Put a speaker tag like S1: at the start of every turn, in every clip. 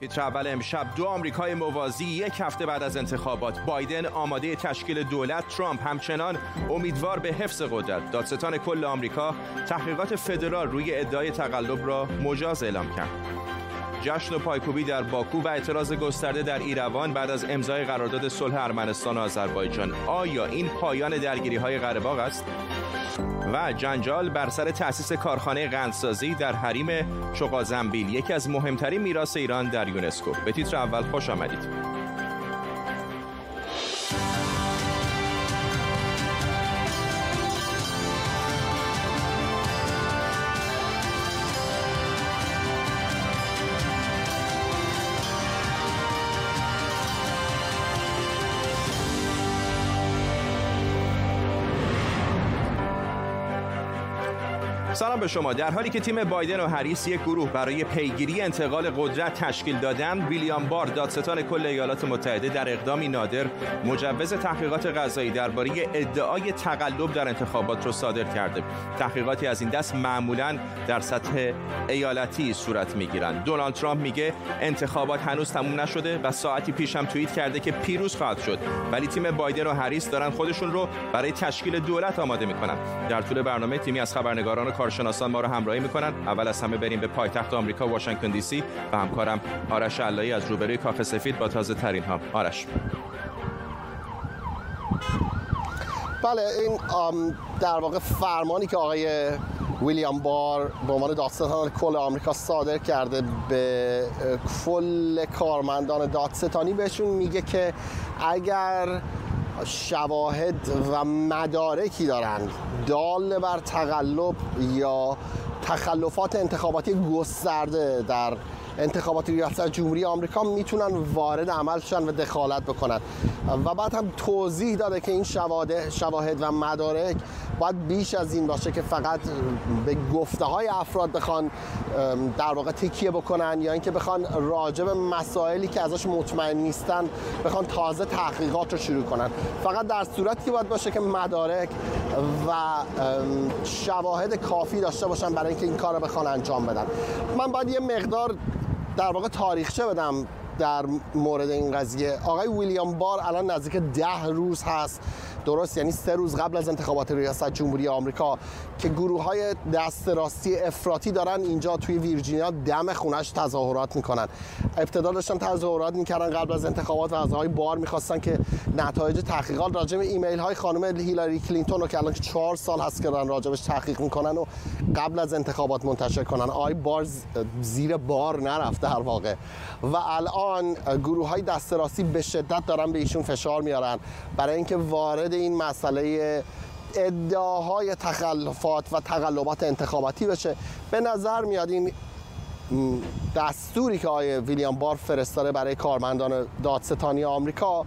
S1: تیتر اول امشب دو آمریکای موازی یک هفته بعد از انتخابات بایدن آماده تشکیل دولت ترامپ. همچنان امیدوار به حفظ قدرت. دادستان کل آمریکا تحقیقات فدرال روی ادعای تقلب را مجاز اعلام کرد. جشن پایکوبی در باکو و اعتراض گسترده در ایروان بعد از امضای قرارداد صلح ارمنستان و آذربایجان. آیا این پایان درگیری های قره‌باغ است؟ و جنجال بر سر تأسیس کارخانه قندسازی در حریم چقازنبیل یکی از مهمترین میراث ایران در یونسکو. به تیتر اول خوش آمدید. سلام به شما. در حالی که تیم بایدن و هریس یک گروه برای پیگیری انتقال قدرت تشکیل دادن ویلیام بار دادستان کل ایالات متحده در اقدامی نادر مجوز تحقیقات قضایی درباره ادعای تقلب در انتخابات را صادر کرده. تحقیقاتی از این دست معمولا در سطح ایالتی صورت می‌گیرند. دونالد ترامپ میگه انتخابات هنوز تموم نشده و ساعتی پیش هم توییت کرده که پیروز خواهد شد. ولی تیم بایدن و هریس دارن خودشون رو برای تشکیل دولت آماده می‌کنن. در طول برنامه تیمی از خبرنگاران کارشناسان ما رو همراهی می‌کنن. اول از همه بریم به پایتخت آمریکا واشنگتن دی سی. و همکارم آرش علایی از روبروی کافه سفید با تازه ترین ها. آرش.
S2: بله این در واقع فرمانی که آقای ویلیام بار به عنوان دادستان کل آمریکا صادر کرده به کل کارمندان دادستانی بهشون میگه که اگر شواهد و مدارکی دارند دال بر تقلب یا تخلفات انتخاباتی گسترده در انتخابات ریاست جمهوری آمریکا می‌تونن وارد عمل شن و دخالت بکنن. و بعد هم توضیح داده که این شواهد و مدارک باید بیش از این باشه که فقط به گفته های افراد بخوان در واقع تکیه بکنن یا اینکه بخوان راجع به مسائلی که ازش مطمئن نیستن بخوان تازه تحقیقات رو شروع کنن. فقط در صورتی باید باشه که مدارک و شواهد کافی داشته باشن برای اینکه این کار رو بخوان انجام بدن. من باید یه مقدار در واقع تاریخچه بدم در مورد این قضیه. آقای ویلیام بار الان نزدیک ده روز هست. درست یعنی سه روز قبل از انتخابات ریاست جمهوری آمریکا که گروه های دست راستی افراطی دارن اینجا توی ویرجینیا دم خونش تظاهرات می‌کنن. ابتدا داشتن تظاهرات می‌کردن قبل از انتخابات و از آقای بار می‌خواستن که نتایج تحقیقات راجع به ایمیل های خانم هیلاری کلینتون رو که الان چهار سال هست که دارن راجبش تحقیق می‌کنن و قبل از انتخابات منتشر کنن. آقای بار زیر بار نرفته در واقع. و الان گروه های دست راستی به شدت دارن به ایشون فشار میارن. برای اینکه وارد این مسئله ادعاهای تخلفات و تقلبات انتخاباتی بشه. به نظر میاد این دستوری که آقای ویلیام بار فرستاده برای کارمندان دادستانی آمریکا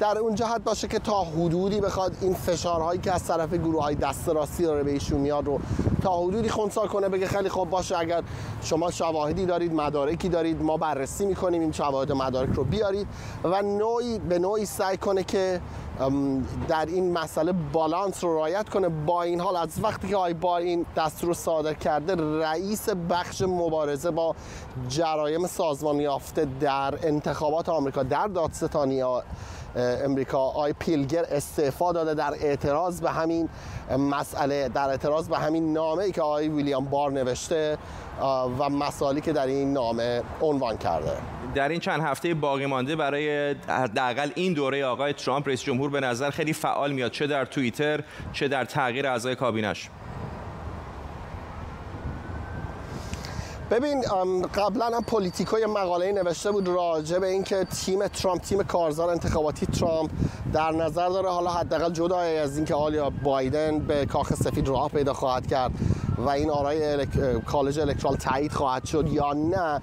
S2: در اون جهت باشه که تا حدودی بخواد این فشارهایی که از طرف گروه های دست راستی داره به ایشون میاد رو تا حدودی خونسا کنه بگه خیلی خوب باشه اگر شما شواهدی دارید مدارکی دارید ما بررسی می‌کنیم این شواهد مدارک رو بیارید و نوعی به نوعی سعی کنه که در این مسئله بالانس رو رایت کنه. با این حال از وقتی که آی با این دستور رو صادر کرده رئیس بخش مبارزه با جرایم سازمان یافته در انتخابات آمریکا در دادستانی امریکا. آی پیلگر استعفا داده در اعتراض به همین مسئله در اعتراض به همین نامه ای که آقای ویلیام بار نوشته و مسائلی که در این نامه عنوان کرده.
S1: در این چند هفته باقی مانده برای حداقل این دوره آقای ترامپ رئیس جمهور به نظر خیلی فعال میاد چه در توییتر چه در تغییر اعضای کابینش.
S2: ببین قبلا هم پلیتیکو یه مقاله نوشته بود راجع به اینکه تیم ترامپ تیم کارزار انتخاباتی ترامپ در نظر داره حالا حداقل جدا از اینکه آیا بایدن به کاخ سفید راه پیدا خواهد کرد و این آرای کالج الکترال تایید خواهد شد یا نه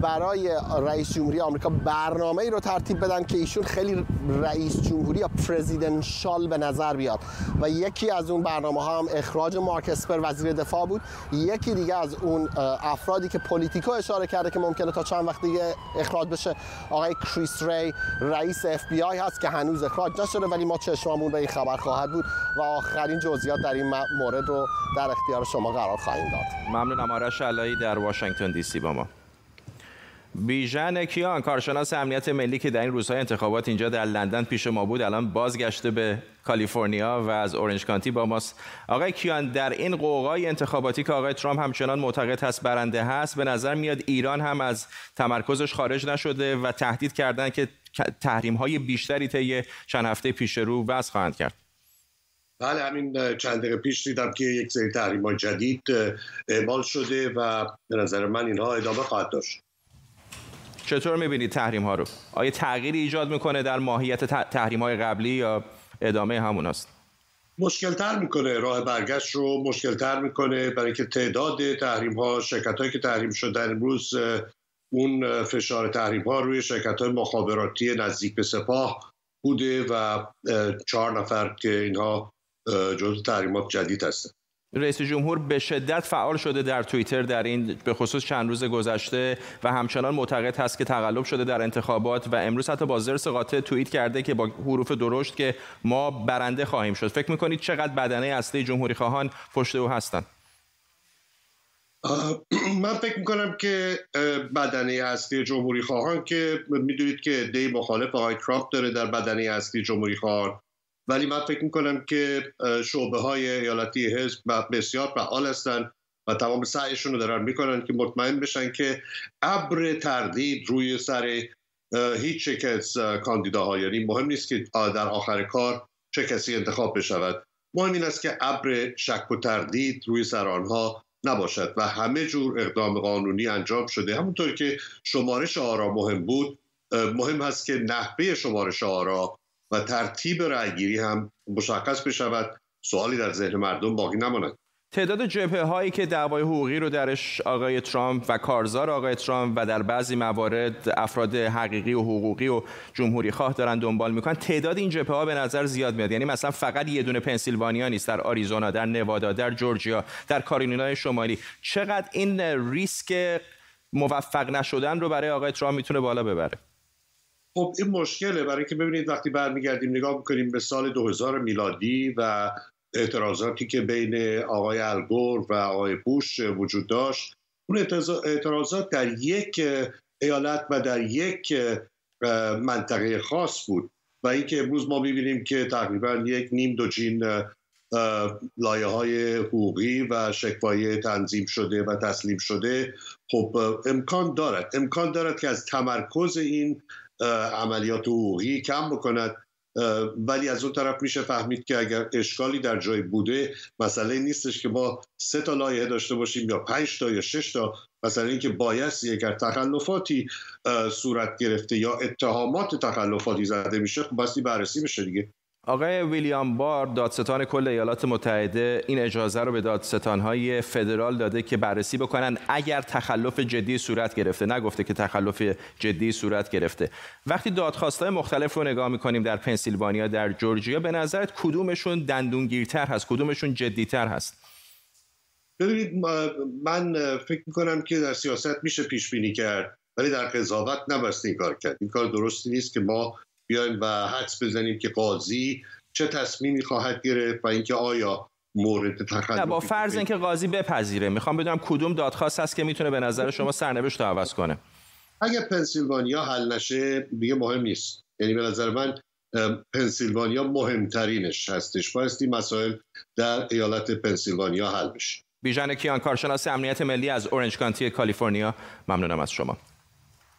S2: برای رئیس جمهوری آمریکا برنامه ای رو ترتیب بدن که ایشون خیلی رئیس جمهوری یا presidential به نظر بیاد. و یکی از اون برنامه ها هم اخراج مارک اسپر وزیر دفاع بود. یکی دیگه از اون افرادی که پلیتیکو اشاره کرده که ممکنه تا چند وقت دیگه اخراج بشه آقای کریس ری رئیس اف بی آی هست که هنوز اخراج نشده ولی ما چشممون به این خبر خواهد بود. و آخرین جزئیات در این مورد رو در اختیار شما قرار خواهیم داد.
S1: ممنونم. آرش علایی در واشنگتن دی سی با ما. بیژن کیان کارشناس امنیت ملی که در این روزهای انتخابات اینجا در لندن پیش ما بود الان بازگشته به کالیفرنیا و از اورنج کانتی با ماست. آقای کیان در این قوقای انتخاباتی که آقای ترامپ همچنان معتقد هست برنده هست به نظر میاد ایران هم از تمرکزش خارج نشده و تهدید کردن که تحریم های بیشتری طی چند هفته پیش رو وضع خواهند کرد؟
S3: بله همین چند دقیقه پیش دیدم که یک سری تحریم جدید اعمال شده و به نظر من اینها ادامه خواهد داشت.
S1: چطور می‌بینید تحریم ها رو؟ آیا تغییری ایجاد می‌کنه در ماهیت تحریم های قبلی یا ادامه همون است؟
S3: مشکل تر می‌کنه راه برگشت رو مشکل تر می‌کنه برای که تعداد تحریم ها شرکت هایی که تحریم شدن امروز اون فشار تحریم ها روی شرکت های مخابراتی نزدیک به سپاه بوده و چهار نفر که اینها جزو تحریمات جدید هستند
S1: رئیس جمهور به شدت فعال شده در توییتر در این به خصوص چند روز گذشته و همچنان معتقد هست که تقلب شده در انتخابات و امروز حتی با زرس قاطع توییت کرده که با حروف درشت که ما برنده خواهیم شد. فکر می‌کنید چقدر بدنه اصلی جمهوری خواهان پشت او هستند
S3: من فکر می‌کنم که بدنه اصلی جمهوری خواهان که می‌دونید که دی مخالف آقای ترامپ داره در بدنه اصلی جمهوری خواهان. ولی من فکر می‌کنم که شعبه های ایالتی حزب بسیار فعال هستند و تمام سعیشون رو دارن می‌کنن که مطمئن بشن که ابر تردید روی سر هیچ یک از کاندیداها. یعنی مهم نیست که در آخر کار چه کسی انتخاب بشود. مهم این است که ابر شک و تردید روی سر آنها نباشد و همه جور اقدام قانونی انجام شده. همونطور که شمارش آرا مهم بود مهم هست که نحوه شمارش آرا و ترتیب رأیگیری هم مشخص بشود. سوالی در ذهن مردم باقی نماند.
S1: تعداد جبهه هایی که دعوای حقوقی رو درش آقای ترامپ و کارزار آقای ترامپ و در بعضی موارد افراد حقیقی و حقوقی و جمهوری خواه دارن دنبال می‌کنن تعداد این جبهه ها به نظر زیاد میاد. یعنی مثلا فقط یه دونه پنسیلوانیا نیست. در آریزونا در نوادا در جورجیا در کارولینای شمالی. چقدر این ریسک موفق نشدن رو برای آقای ترامپ می‌تونه بالا ببره؟
S3: خب این مشکله. برای که ببینید وقتی برمیگردیم نگاه می‌کنیم به سال 2000 میلادی و اعتراضاتی که بین آقای الگور و آقای بوش وجود داشت اون اعتراضات در یک ایالت و در یک منطقه خاص بود. و اینکه امروز ما می‌بینیم که تقریبا یک نیم دو جین لایه های حقوقی و شکوای تنظیم شده و تسلیم شده خب امکان دارد. امکان دارد که از تمرکز این عملیات حقوقی کم بکند. ولی از اون طرف میشه فهمید که اگر اشکالی در جای بوده مسئله نیستش که ما سه تا لایحه داشته باشیم یا پنج تا یا شش تا. مثلا اینکه بایستی اگر تخلفاتی صورت گرفته یا اتهامات تخلفاتی زده میشه خب باستی بررسی بشه دیگه.
S1: آقای ویلیام بار دادستان کل ایالات متحده این اجازه رو به دادستانهای فدرال داده که بررسی بکنن اگر تخلف جدی صورت گرفته. نگفته که تخلف جدی صورت گرفته. وقتی دادخواستهای مختلف رو نگاه می‌کنیم در پنسیلوانیا در جورجیا به نظرت کدومشون دندونگیرتر هست؟ کدومشون جدیتر هست؟
S3: ببینید من فکر می‌کنم که در سیاست میشه پیش بینی کرد ولی در قضاوت نبسته این کار کرد. این کار درستی نیست که ما بیایم و حدس بزنیم که قاضی چه تصمیمی خواهد گرفت و اینکه آیا مورد تخلف
S1: با فرض اینکه قاضی بپذیره. می‌خوام بدونم کدوم دادخواست هست که می‌تونه به نظر شما سرنوشت رو عوض کنه.
S3: اگر پنسیلوانیا حل نشه دیگه مهم نیست. یعنی به نظر من پنسیلوانیا مهمترینش هستش. بایستی مسائل در ایالت پنسیلوانیا حل بشه.
S1: بیژن کیان کارشناس امنیت ملی از اورنج کانتی کالیفرنیا. ممنونم از شما.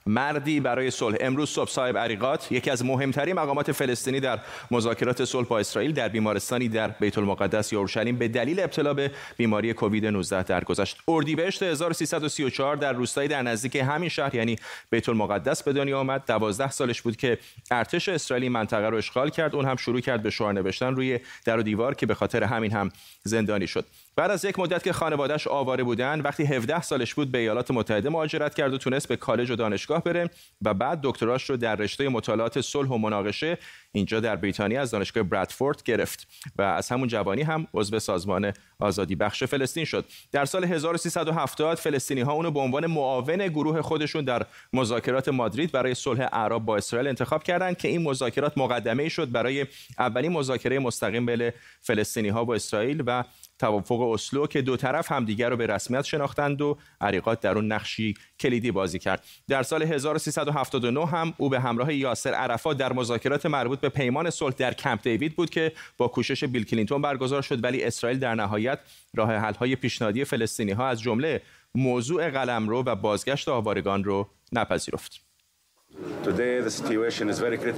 S1: مردی برای صلح. امروز صبح صاحب عریقات یکی از مهمترین مقامات فلسطینی در مذاکرات صلح با اسرائیل در بیمارستانی در بیت المقدس اورشلیم به دلیل ابتلا به بیماری کووید 19 درگذشت. اردیبهشت 1334 در روستایی در نزدیک همین شهر یعنی بیت المقدس به دنیا آمد. 12 سالش بود که ارتش اسرائیلی منطقه رو اشغال کرد. اون هم شروع کرد به شعار نوشتن روی در و دیوار که به خاطر همین هم زندانی شد. بعد از یک مدت که خانوادهش آواره بودن وقتی 17 سالش بود به ایالات متحده مهاجرت کرد و تونست به کالج و دانشگاه بره و بعد دکتراش رو در رشته مطالعات صلح و مناقشه اینجا در بریتانیا از دانشگاه برادفورد گرفت و از همون جوانی هم عضو سازمان آزادی بخش فلسطین شد. در سال 1370 فلسطینی ها اونو به عنوان معاون گروه خودشون در مذاکرات مادرید برای صلح اعراب با اسرائیل انتخاب کردند که این مذاکرات مقدمه شد برای اولین مذاکره مستقیم بین فلسطینی ها با اسرائیل و توافق اسلو که دو طرف همدیگر رو به رسمیت شناختند و عریقات در اون نقشی کلیدی بازی کرد. در سال 1379 هم او به همراه یاسر عرفات در مذاکرات مربوط به پیمان صلح در کمپ دیوید بود که با کوشش بیل کلینتون برگزار شد ولی اسرائیل در نهایت راه حل های پیشنهادی فلسطینی ها از جمله موضوع قلمرو و بازگشت آوارگان رو نپذیرفت.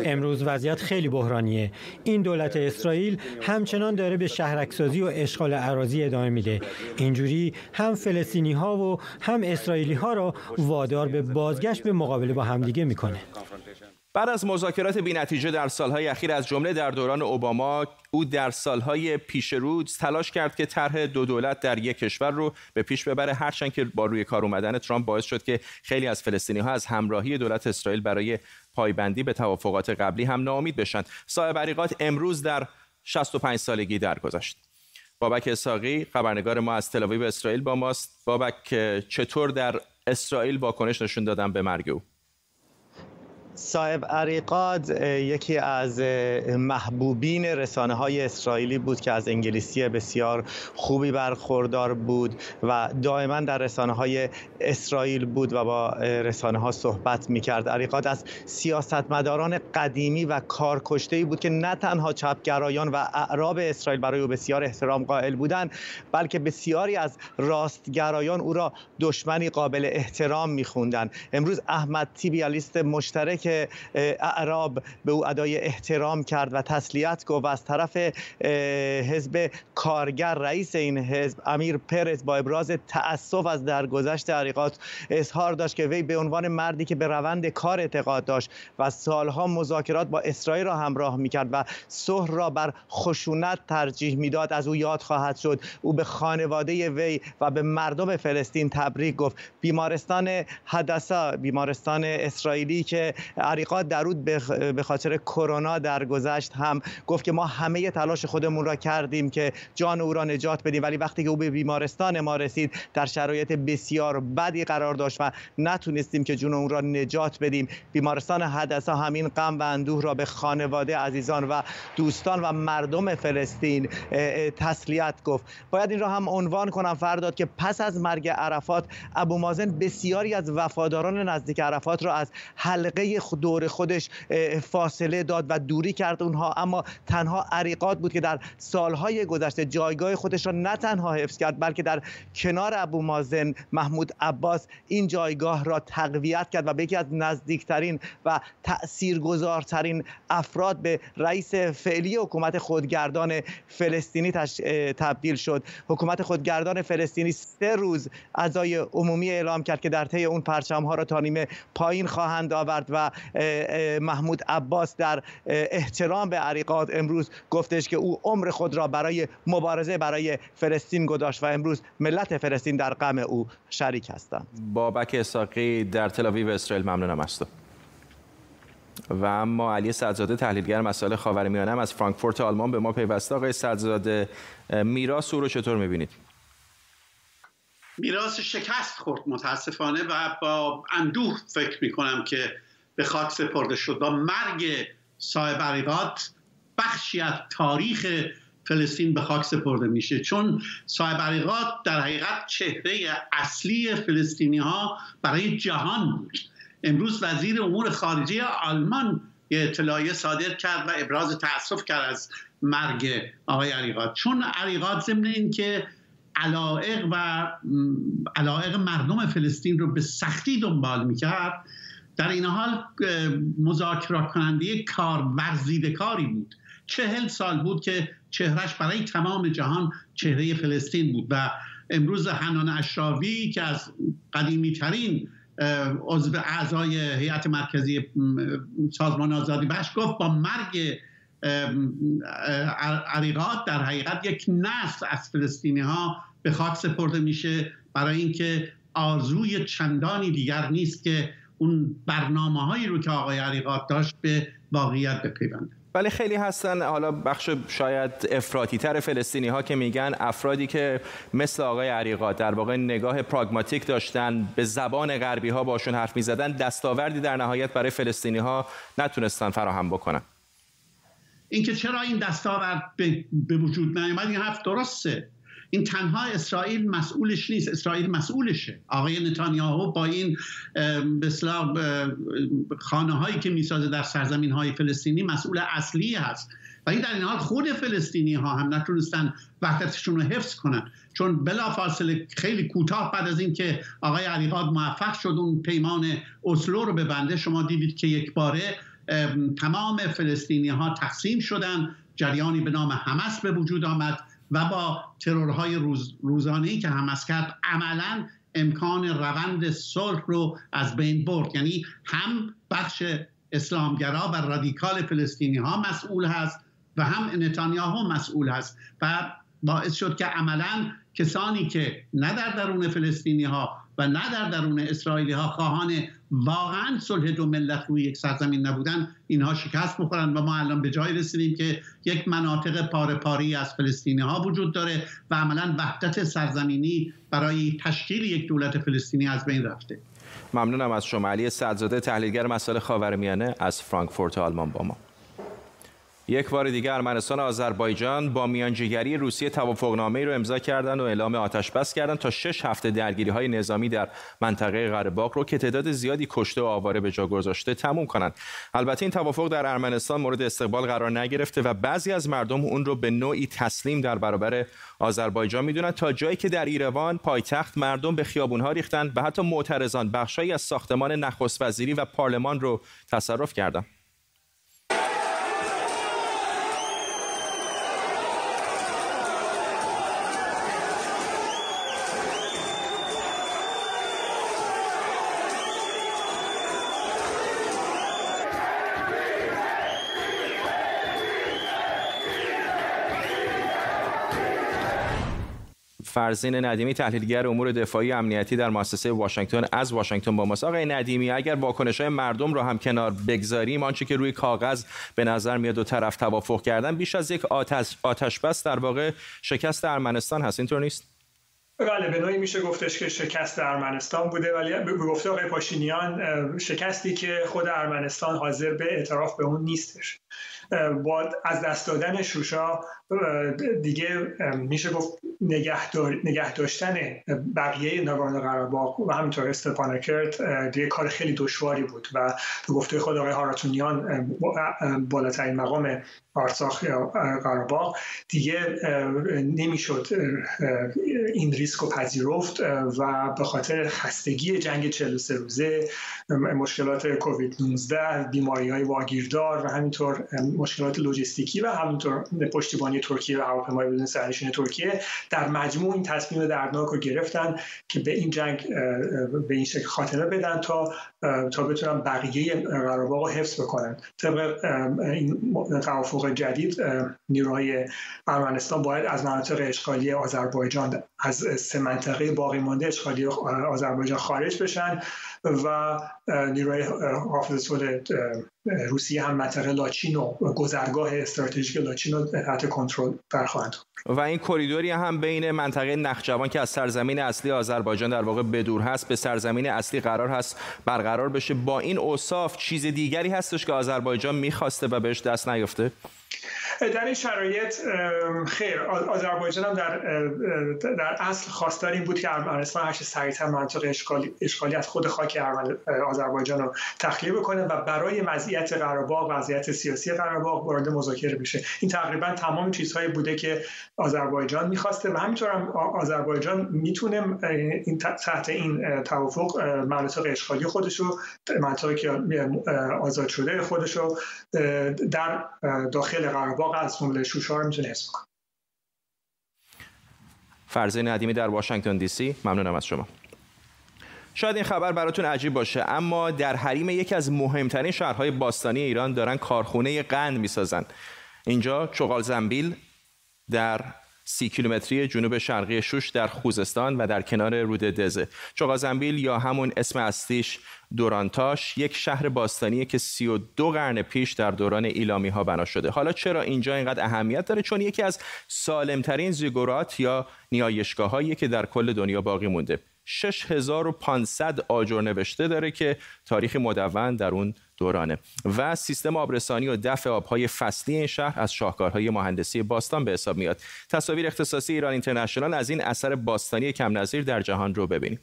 S4: امروز وضعیت خیلی بحرانیه. این دولت اسرائیل همچنان داره به شهرکسازی و اشغال اراضی ادامه میده. اینجوری هم فلسطینی ها و هم اسرائیلی ها را وادار به بازگشت به مقابله با همدیگه می‌کنه.
S1: بعد از مذاکرات بینتیجه در سالهای اخیر از جمله در دوران اوباما او در سالهای پیش رو تلاش کرد که طرح دو دولت در یک کشور رو به پیش ببره هرچند که با روی کار اومدن ترامپ باعث شد که خیلی از فلسطینی ها از همراهی دولت اسرائیل برای پایبندی به توافقات قبلی هم ناامید بشن. صاحب عریقات امروز در 65 سالگی درگذشت. بابک اساقی خبرنگار ما از تل اسرائیل با ماست. بابک چطور در اسرائیل واکنش نشون دادن به مرگ او؟
S5: صاحب عریقاد یکی از محبوبین رسانه های اسرائیلی بود که از انگلیسی بسیار خوبی برخوردار بود و دائما در رسانه های اسرائیل بود و با رسانه ها صحبت می کرد عریقاد از سیاستمداران قدیمی و کارکشته بود که نه تنها چپگرایان و اعراب اسرائیل برای او بسیار احترام قائل بودند بلکه بسیاری از راستگرایان او را دشمنی قابل احترام می خوندن. امروز احمد تیبیالیست مشترک اعراب به او ادای احترام کرد و تسلیت گفت و از طرف حزب کارگر رئیس این حزب امیر پرز با ابراز تأسف از درگذشت عریقات اظهار داشت که وی به عنوان مردی که به روند کار اعتقاد داشت و سالها مذاکرات با اسرائیل را همراه می‌کرد و صلح را بر خشونت ترجیح می‌داد. از او یاد خواهد شد. او به خانواده وی و به مردم فلسطین تبریک گفت. بیمارستان حدثا بیمارستان اسرائیلی که عریقات درود به خاطر کرونا درگذشت. هم گفت که ما همه تلاش خودمون را کردیم که جان او را نجات بدیم ولی وقتی که او به بیمارستان ما رسید در شرایط بسیار بدی قرار داشت و نتونستیم که جون او را نجات بدیم. بیمارستان حدثا همین غم و اندوه را به خانواده عزیزان و دوستان و مردم فلسطین تسلیت گفت. باید این را هم عنوان کنم فرداد که پس از مرگ عرفات ابو مازن بسیاری از وفاداران نزدیک عرفات را از حلقه دور خودش فاصله داد و دوری کرد اونها اما تنها عریقات بود که در سالهای گذشته جایگاه خودش را نه تنها حفظ کرد بلکه در کنار ابو مازن محمود عباس این جایگاه را تقویت کرد و به یکی از نزدیکترین و تاثیرگذارترین افراد به رئیس فعلی حکومت خودگردان فلسطینی تبدیل شد. حکومت خودگردان فلسطینی سه روز اعضای عمومی اعلام کرد که در طی اون پرچم ها را تا نیمه پایین خواهند آورد و محمود عباس در احترام به عریقات امروز گفتش که او عمر خود را برای مبارزه برای فلسطین گذاشت و امروز ملت فلسطین در غم او شریک هستند.
S1: بابک اساقی در تل آویو اسرائیل ممنونم از تو. و اما علی صدزاده تحلیلگر مسائل خاورمیانه هم از فرانکفورت آلمان به ما پیوسته. آقای صدزاده میراث او رو چطور می‌بینید؟
S6: میراث شکست خورد متاسفانه و با اندوه فکر می‌کنم که به خاک سپرده شد با مرگ صاحب عریقات بخشی از تاریخ فلسطین به خاک سپرده میشه. چون صاحب عریقات در حقیقت چهره اصلی فلسطینی ها برای جهان بود. امروز وزیر امور خارجه آلمان یه اطلاعیه صادر کرد و ابراز تاسف کرد از مرگ آقای عریقات چون عریقات ضمن این که علائق و علائق مردم فلسطین رو به سختی دنبال می‌کرد در این حال مذاکره کننده کار ورزیده کاری بود. چهل سال بود که چهرش برای تمام جهان چهره فلسطین بود و امروز حنان اشراوی که از قدیمی ترین عضو اعضای هیئت مرکزی سازمان آزادی بخش گفت با مرگ عریقات در حقیقت یک نسل از فلسطینی ها به خاک سپرده میشه. برای اینکه آرزوی چندانی دیگر نیست که اون برنامه هایی رو که آقای عریقات داشت به واقعیت بپیونده
S1: ولی خیلی هستن. حالا بخش شاید افراطی تر فلسطینی ها که میگن افرادی که مثل آقای عریقات در واقع نگاه پراگماتیک داشتن به زبان غربی ها باشون حرف می‌زدن دستاوردی در نهایت برای فلسطینی ها نتونستن فراهم بکنن.
S6: اینکه چرا این دستاورد به, وجود نیامد این حرف درسته. این تنها اسرائیل مسئولش نیست اسرائیل مسئولشه. آقای نتانیاهو با این به خانه هایی که می‌سازه در سرزمین های فلسطینی مسئول اصلی هست. ولی در این حال خود فلسطینی ها هم نتونستن وحدتشون رو حفظ کنن. چون بلافاصله خیلی کوتاه بعد از اینکه آقای علیقاد موفق شد اون پیمان اسلو رو ببنده شما دیدید که یک باره تمام فلسطینی ها تقسیم شدن. جریانی به نام حمس به وجود آمد. و با ترورهای روز، روزانه که حمس کرد عملا امکان روند صلح رو از بین برد. یعنی هم بخش اسلامگرا و رادیکال فلسطینی ها مسئول هست و هم نتانیاهو مسئول هست. و باعث شد که عملا کسانی که نه در درون فلسطینی ها و نه در درون اسرائیلی ها خواهان واقعا صلح دو ملت روی یک سرزمین نبودن اینها شکست بخورن و ما الان به جای رسیدیم که یک مناطق پاره پاری از فلسطینی ها وجود داره و عملا وحدت سرزمینی برای تشکیل یک دولت فلسطینی از بین رفته.
S1: ممنونم از شما. علی تحلیلگر مسائل خاورمیانه از فرانکفورت آلمان با ما. یک بار دیگر ارمنستان و آذربایجان با میانجیگری روسیه توافقنامه رو امضا کردن و اعلام آتش بس کردن تا شش هفته درگیری های نظامی در منطقه قره رو که تعداد زیادی کشته و آواره به جا گذاشته تموم کنند. البته این توافق در ارمنستان مورد استقبال قرار نگرفته و بعضی از مردم اون رو به نوعی تسلیم در برابر آذربایجان می‌دونن تا جایی که در ایروان پایتخت مردم به خیابونها ریختند و حتی معترضان بخشایی از ساختمان نخست وزیری و پارلمان رو تصرف کردند. فرزین ندیمی تحلیلگر امور دفاعی امنیتی در مؤسسه واشنگتن از واشنگتن با ماست. آقای ندیمی اگر واکنش های مردم رو هم کنار بگذاریم آنچه که روی کاغذ به نظر میاد دو طرف توافق کردن بیش از یک آتش, آتش بس در واقع شکست ارمنستان هست. اینطور نیست؟
S7: بله به نوعی میشه گفتش که شکست ارمنستان بوده ولی به گفته آقای پاشینیان شکستی که خود ارمنستان حاضر به اعتراف به اون نیستش. با از دست دادن شوشا دیگه میشه گفت نگه, داشتن بقیه ناگورنو قراباغ و همینطور استپانکرت دیگه کار خیلی دشواری بود و به گفته خود آقای هاراتونیان بالاترین مقام آرساخ یا قراباغ دیگه نمی‌شد این ریسک رو پذیرفت و به خاطر خستگی جنگ 43 روزه مشکلات کووید 19 بیماری های واگیردار و همینطور مشکلات لوجستیکی و همینطور پشتیبانی ترکیه و هواپیمای بدون سرنشین ترکیه در مجموع این تصمیم دردناک رو گرفتن که به این جنگ به این شکل خاتمه بدن تا تا بتونن بقیه قراباغ رو حفظ بکنن. طبق این توافق جدید نیروهای ارمنستان باید از مناطق اشغالی آذربایجان از سه منطقه باقی مانده اشغالی آذربایجان خارج بشن و نیروهای حافظ روسیه هم منطقه لاچین و گذرگاه استراتژیک لاچین رو تحت کنترل برخواهند
S1: و این کریدوری هم بین منطقه نخجوان که از سرزمین اصلی آذربایجان در واقع بدور هست به سرزمین اصلی قرار هست برقرار بشه. با این اوصاف چیز دیگری هستش که آذربایجان می‌خواسته و بهش دست نیفته
S7: در این شرایط خیر آذربایجان هم در, در اصل خواستار این بود که ارمنستان هرچه سریعتر منطقه اشغالی, اشغالی از خود خاک آذربایجان رو تخلیه بکنه و برای مزیت قره‌باغ وضعیت سیاسی قره‌باغ وارد مذاکره بشه. این تقریبا تمام چیزهایی بوده که آذربایجان می‌خواسته و همینطور هم آذربایجان می‌تونه این تحت این توافق مناطق اشغالی خودش رو منطقه که آزاد شده خودش رو در داخل قره‌باغ از جمله شوشا رو می‌تونه حس کنه
S1: فرزین ندیمی در واشنگتن دی سی. ممنونم از شما. شاید این خبر براتون عجیب باشه اما در حریم یکی از مهمترین شهرهای باستانی ایران دارن کارخونه قند می‌سازن. اینجا چغال زنبیل در سی کیلومتری جنوب شرقی شوش در خوزستان و در کنار رود دزه. چغازنبیل یا همون اسم اصلیش دورانتاش یک شهر باستانیه که 32 قرن پیش در دوران ایلامی ها بنا شده. حالا چرا اینجا اینقدر اهمیت داره؟ چون یکی از سالمترین زیگورات یا نیایشگاه هایی که در کل دنیا باقی مونده. 6500 آجر نوشته داره که تاریخ مدون در اون دورانه. و سیستم آبرسانی و دفع آبهای فصلی این شهر از شاهکارهای مهندسی باستان به حساب میاد. تصاویر اختصاصی ایران اینترنشنال از این اثر باستانی کم نظیر در جهان رو ببینیم.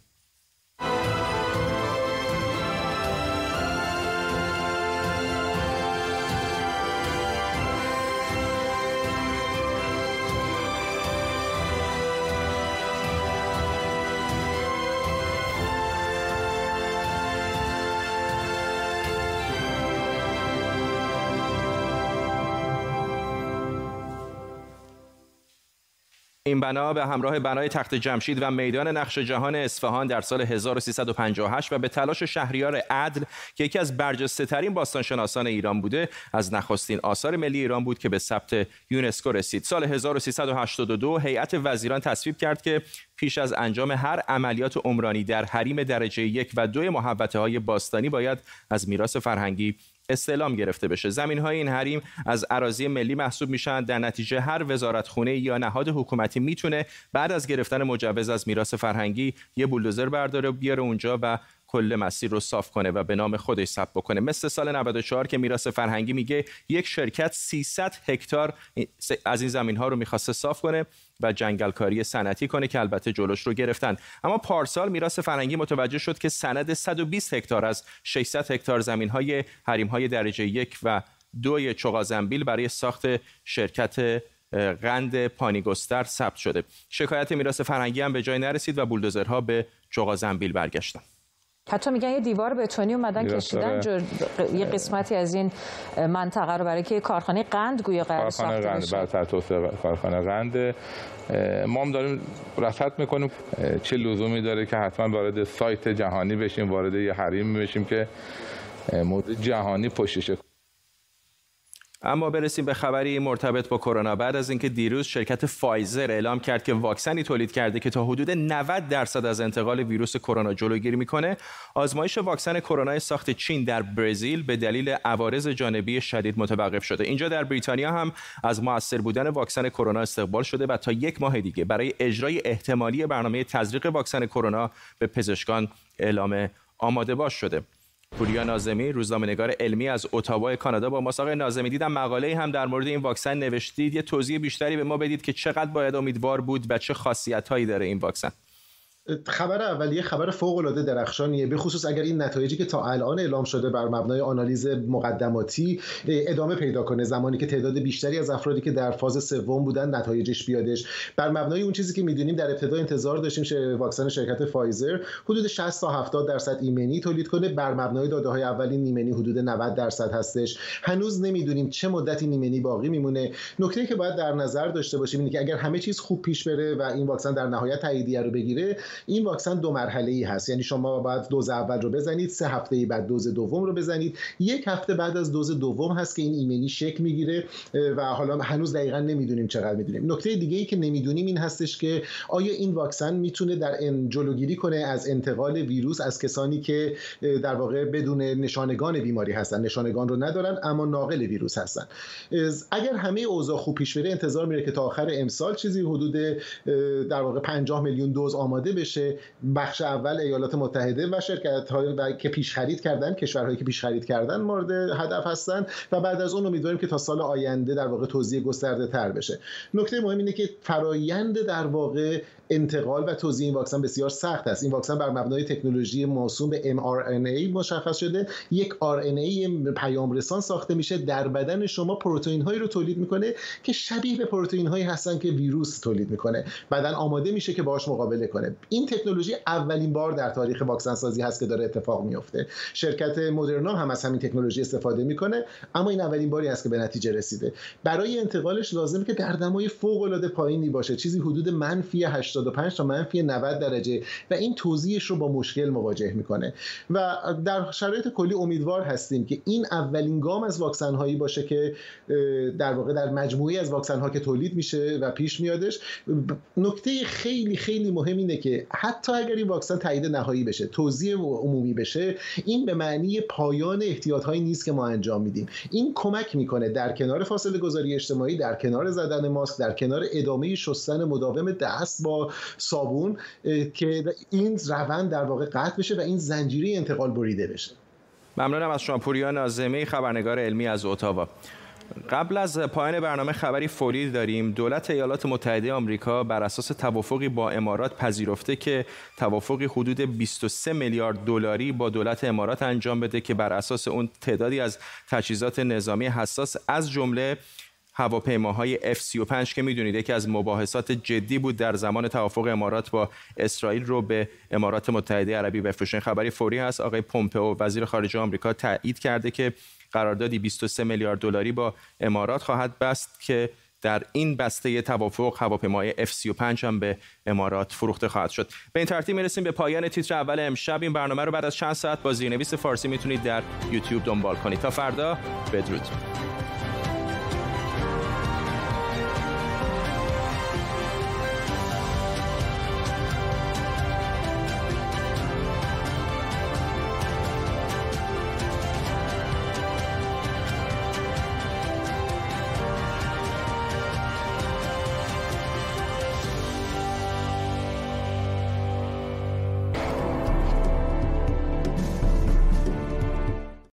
S1: این بنا به همراه بنای تخت جمشید و میدان نقش جهان اصفهان در سال 1358 و به تلاش شهریار عدل که یکی از برجسته ترین باستانشناسان ایران بوده از نخستین آثار ملی ایران بود که به ثبت یونسکو رسید. سال 1382 هیئت وزیران تصویب کرد که پیش از انجام هر عملیات عمرانی در حریم درجه یک و دو محوطه های باستانی باید از میراث فرهنگی استعلام گرفته بشه. زمین های این حریم از اراضی ملی محسوب میشن. در نتیجه هر وزارت خونه یا نهاد حکومتی می‌تونه بعد از گرفتن مجوز از میراث فرهنگی یه بولدوزر برداره بیاره اونجا و کل مسیر رو صاف کنه و به نام خودش ثبت بکنه. مثل سال 94 که میراث فرهنگی میگه یک شرکت 300 هکتار از این زمین ها رو می‌خواسته صاف کنه و جنگلکاری صنعتی کنه که البته جلوش رو گرفتن. اما پارسال میراث فرهنگی متوجه شد که سند 120 هکتار از 600 هکتار زمین های حریم های درجه یک و دوی چغازنبیل برای ساخت شرکت قند پانیگستر ثبت شده. شکایت میراث فرهنگی هم به جای نرسید و بولدوزرها به چغازنبیل برگشتن.
S8: حتی میگن یه دیوار بتونی اومدن کشیدن جر... یه قسمتی از این منطقه رو برای که کارخانه قند گویا قرار ساخته قند
S9: بر توسعه کارخانه قند. ما هم داریم رصد می‌کنیم. چه لزومی داره که حتما وارد سایت جهانی بشیم وارد یه حریم بشیم که مورد جهانی پشتش
S1: اما برسیم به خبری مرتبط با کرونا. بعد از اینکه دیروز شرکت فایزر اعلام کرد که واکسنی تولید کرده که تا حدود 90 درصد از انتقال ویروس کرونا جلوگیری می‌کنه آزمایش واکسن کرونا ساخت چین در برزیل به دلیل عوارض جانبی شدید متوقف شده. اینجا در بریتانیا هم از موثر بودن واکسن کرونا استقبال شده و تا یک ماه دیگه برای اجرای احتمالی برنامه تزریق واکسن کرونا به پزشکان اعلام آماده باش شده. پوریا نازمی روزنامه‌نگار علمی از اتاوا کانادا با مساق نازمی. دیدم مقاله هم در مورد این واکسن نوشتید. یه توضیح بیشتری به ما بدید که چقدر باید امیدوار بود و چه خاصیت‌هایی داره این واکسن.
S10: خبر اولیه خبر فوق العاده درخشانیه به خصوص اگر این نتایجی که تا الان اعلام شده بر مبنای آنالیز مقدماتی ادامه پیدا کنه. زمانی که تعداد بیشتری از افرادی که در فاز سوم بودن نتایجش بیادش. بر مبنای اون چیزی که می‌دونیم در ابتدا انتظار داشتیم واکسن شرکت فایزر حدود 60 تا 70 درصد ایمنی تولید کنه. بر مبنای داده های اولی ایمنی حدود 90 درصد هستش. هنوز نمی‌دونیم چه مدتی ایمنی باقی میمونه. نکته که باید در نظر داشته باشیم اینه که اگر همه چیز خوب پیش بره و این واکسن در نهایت تاییدیه رو بگیره این واکسن دو مرحله ای هست. یعنی شما باید دوز اول رو بزنید سه هفته بعد دوز دوم رو بزنید. یک هفته بعد از دوز دوم هست که این ایمنی شک می‌گیره و حالا هنوز دقیقا نمی‌دونیم چقدر می‌دونیم. نکته دیگه ای که نمی‌دونیم این هستش که آیا این واکسن می‌تونه در جلوگیری کنه از انتقال ویروس از کسانی که در واقع بدون نشانگان بیماری هستن. نشانگان رو ندارن اما ناقل ویروس هستن. اگر همه اوضاع خوب پیش بره انتظار میره که تا آخر امسال چیزی حدود در واقع 50 میلیون دوز آماده بشه. بخش اول ایالات متحده و شرکت های که پیش خرید کردن کشورهایی که پیش خرید کردن مورد هدف هستن و بعد از اون امیدواریم که تا سال آینده در واقع توزیع گسترده تر بشه. نکته مهم اینه که فرایند در واقع انتقال و توزیع این واکسن بسیار سخت است. این واکسن بر مبنای تکنولوژی موسوم به mRNA مشخص شده. یک RNA پیام رسان ساخته میشه. در بدن شما پروتئین هایی رو تولید می‌کنه که شبیه به پروتئین هایی هستن که ویروس تولید می‌کنه. بدن آماده میشه که باهاش مقابله کنه. این تکنولوژی اولین بار در تاریخ واکسن سازی هست که داره اتفاق میفته شرکت مدرنا هم از همین تکنولوژی استفاده می‌کنه اما این اولین باری است که به نتیجه رسیده. برای انتقالش لازمه که در دمای فوق العاده پایینی باشه. چیزی حدود منفی 85 تا منفی 90 درجه و این توزیعش رو با مشکل مواجه می‌کنه. و در شرایط کلی امیدوار هستیم که این اولین گام از واکسن هایی باشه که در واقع در مجموعه از واکسن ها که تولید میشه و پیش میادش. نکته خیلی خیلی مهم اینه که حتی اگر این واکسن تایید نهایی بشه توزیع عمومی بشه این به معنی پایان احتیاط هایی نیست که ما انجام میدیم. این کمک می‌کنه در کنار فاصله گذاری اجتماعی در کنار زدن ماسک در کنار ادامه شستن مداوم دست با صابون که این روند در واقع قطع بشه و این زنجیره انتقال بریده بشه.
S1: ممنونم از شما پوریا نازمی خبرنگار علمی از اتاوا. قبل از پایان برنامه خبری فوری داریم. دولت ایالات متحده آمریکا بر اساس توافقی با امارات پذیرفته که توافقی حدود 23 میلیارد دلاری با دولت امارات انجام بده که بر اساس اون تعدادی از تجهیزات نظامی حساس از جمله هواپیماهای F35 که می‌دونید یکی از مباحثات جدی بود در زمان توافق امارات با اسرائیل رو به امارات متحده عربی بفروشن. خبری فوری هست. آقای پومپئو وزیر خارجه آمریکا تایید کرده که قراردادی 23 میلیارد دلاری با امارات خواهد بست که در این بسته توافق هواپیمای F35 هم به امارات فروخته خواهد شد. به این ترتیب می‌رسیم به پایان تیتر اول امشب این برنامه رو بعد از چند ساعت با زیرنویس فارسی می‌تونید در یوتیوب دنبال کنید. تا فردا بدرود.